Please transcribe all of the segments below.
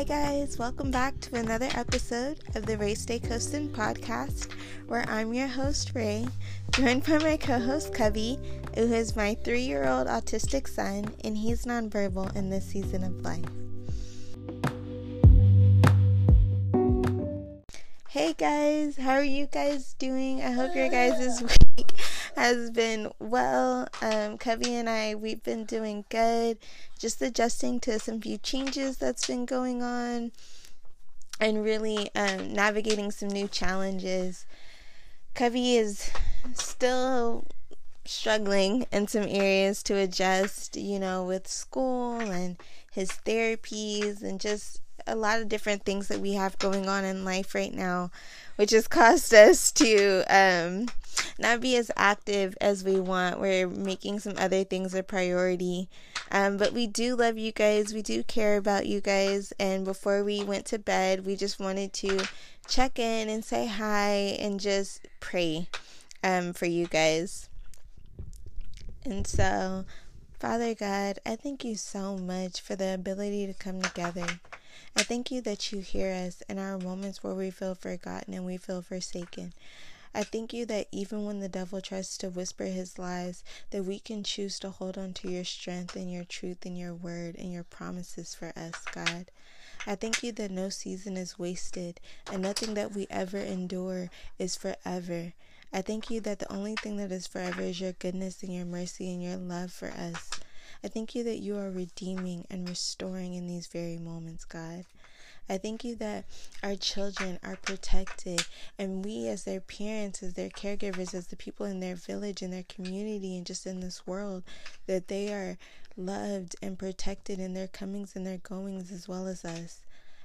Hi, guys. Welcome back to another episode of the Ray Stay Coastin podcast, where I'm your host, Ray, joined by my co host, Cubby, who is my three year old autistic son, and he's nonverbal in this season of life. Hey guys, how are you guys doing? I hope your guys' week has been well. Um, and I, we've been doing good, just adjusting to some few changes that's been going on and really um, navigating some new challenges. Cubby is still struggling in some areas to adjust, you know, with school and his therapies and just a lot of different things that we have going on in life right now, which has caused us to um, not be as active as we want. We're making some other things a priority. Um, but we do love you guys. We do care about you guys. And before we went to bed, we just wanted to check in and say hi and just pray um, for you guys. And so, Father God, I thank you so much for the ability to come together. I thank you that you hear us in our moments where we feel forgotten and we feel forsaken. I thank you that even when the devil tries to whisper his lies, that we can choose to hold on to your strength and your truth and your word and your promises for us, God. I thank you that no season is wasted and nothing that we ever endure is forever. I thank you that the only thing that is forever is your goodness and your mercy and your love for us. I thank you that you are redeeming and restoring in these very moments, God. I thank you that our children are protected and we, as their parents, as their caregivers, as the people in their village, in their community, and just in this world, that they are loved and protected in their comings and their goings as well as us.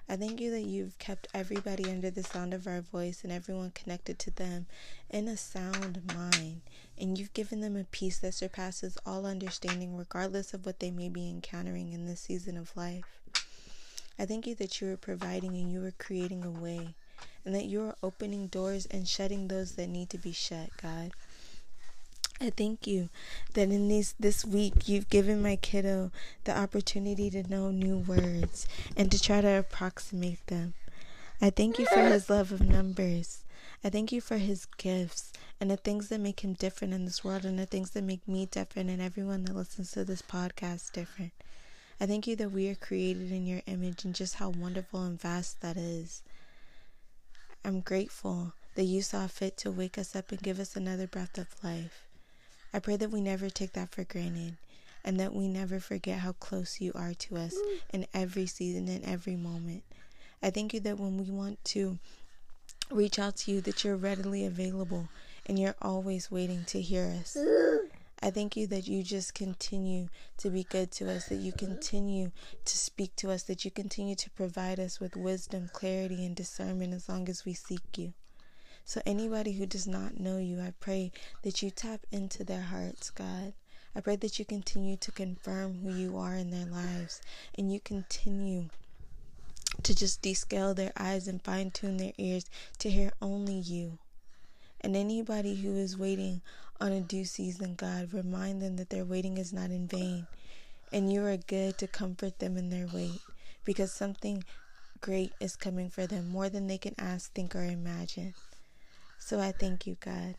I thank you that you've kept everybody under the sound of our voice and everyone connected to them in a sound mind. And you've given them a peace that surpasses all understanding, regardless of what they may be encountering in this season of life. I thank you that you are providing and you are creating a way, and that you are opening doors and shutting those that need to be shut, God. I thank you that in these this week you've given my kiddo the opportunity to know new words and to try to approximate them. I thank you for his love of numbers. I thank you for his gifts and the things that make him different in this world and the things that make me different and everyone that listens to this podcast different. I thank you that we are created in your image and just how wonderful and vast that is. I'm grateful that you saw fit to wake us up and give us another breath of life. I pray that we never take that for granted and that we never forget how close you are to us in every season and every moment. I thank you that when we want to reach out to you that you're readily available and you're always waiting to hear us. I thank you that you just continue to be good to us, that you mm-hmm. continue to speak to us, that you continue to provide us with wisdom, clarity, and discernment as long as we seek you. So, anybody who does not know you, I pray that you tap into their hearts, God. I pray that you continue to confirm who you are in their lives and you continue to just descale their eyes and fine tune their ears to hear only you. And anybody who is waiting on a due season, God, remind them that their waiting is not in vain. And you are good to comfort them in their wait because something great is coming for them, more than they can ask, think, or imagine. So I thank you, God.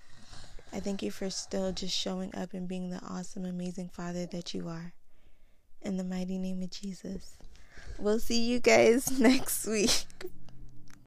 I thank you for still just showing up and being the awesome, amazing Father that you are. In the mighty name of Jesus. We'll see you guys next week.